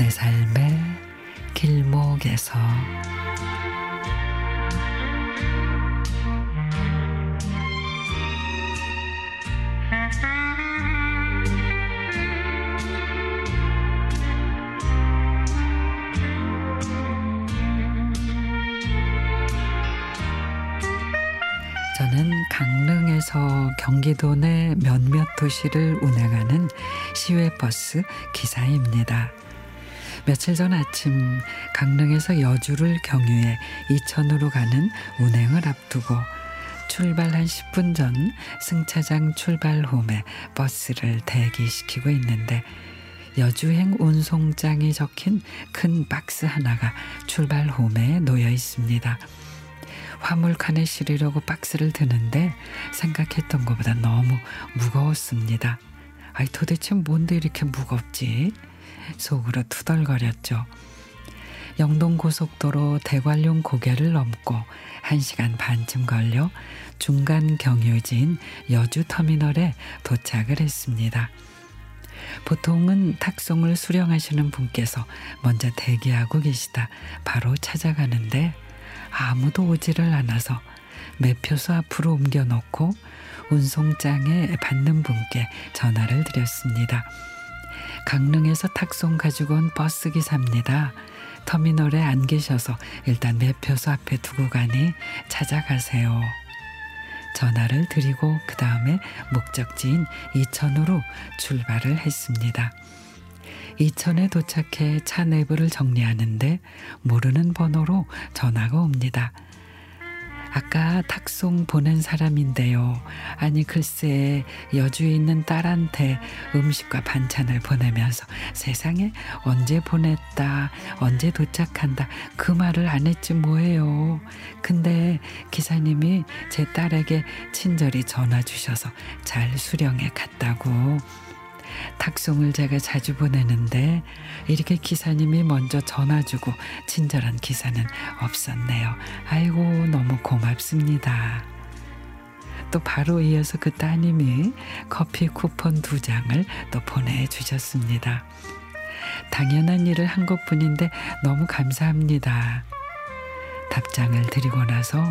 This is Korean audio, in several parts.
강릉에서 저는 강릉에서 경기도 내 몇몇 도시를 운행하는 시외버스 기사입니다. 며칠 전 아침 강릉에서 여주를 경유해 이천으로 가는 운행을 앞두고 출발 한 10분 전 승차장 출발 홈에 버스를 대기시키고 있는데 여주행 운송장이 적힌 큰 박스 하나가 출발 홈에 놓여 있습니다. 화물칸에 실으려고 박스를 드는데 생각했던 것보다 너무 무거웠습니다. 아이 도대체 뭔데 이렇게 무겁지? 속으로 투덜거렸죠. 영동고속도로 대관령 고개를 넘고 1시간 반쯤 걸려 중간 경유지인 여주터미널에 도착을 했습니다. 보통은 탁송을 수령하시는 분께서 먼저 대기하고 계시다 바로 찾아가는데 아무도 오지를 않아서 매표소 앞으로 옮겨놓고 운송장에 받는 분께 전화를 드렸습니다. 강릉에서 탁송 가지고 온 버스 기사입니다. 터미널에 안 계셔서 일단 매표소 앞에 두고 가니 찾아가세요. 전화를 드리고 그 다음에 목적지인 이천으로 출발을 했습니다. 이천에 도착해 차 내부를 정리하는데 모르는 번호로 전화가 옵니다. 아까 탁송 보낸 사람인데요. 아니 글쎄 여주에 있는 딸한테 음식과 반찬을 보내면서 세상에 언제 보냈다 언제 도착한다 그 말을 안 했지 뭐예요. 근데 기사님이 제 딸에게 친절히 전화 주셔서 잘 수령해 갔다고 탁송을 제가 자주 보내는데 이렇게 기사님이 먼저 전화 주고 친절한 기사는 없었네요. 아이고 너무 고맙습니다. 또 바로 이어서 그 따님이 커피 쿠폰 두 장을 또 보내주셨습니다. 당연한 일을 한 것뿐인데 너무 감사합니다. 답장을 드리고 나서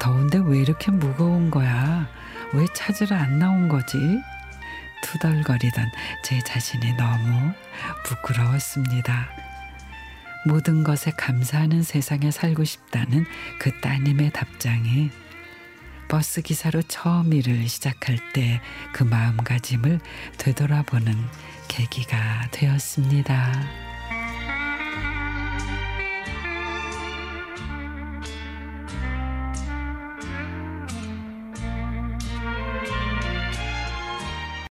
더운데 왜 이렇게 무거운 거야? 왜 찾으러 안 나온 거지? 투덜거리던 제 자신이 너무 부끄러웠습니다. 모든 것에 감사하는 세상에 살고 싶다는 그 따님의 답장이 버스 기사로 처음 일을 시작할 때 그 마음가짐을 되돌아보는 계기가 되었습니다.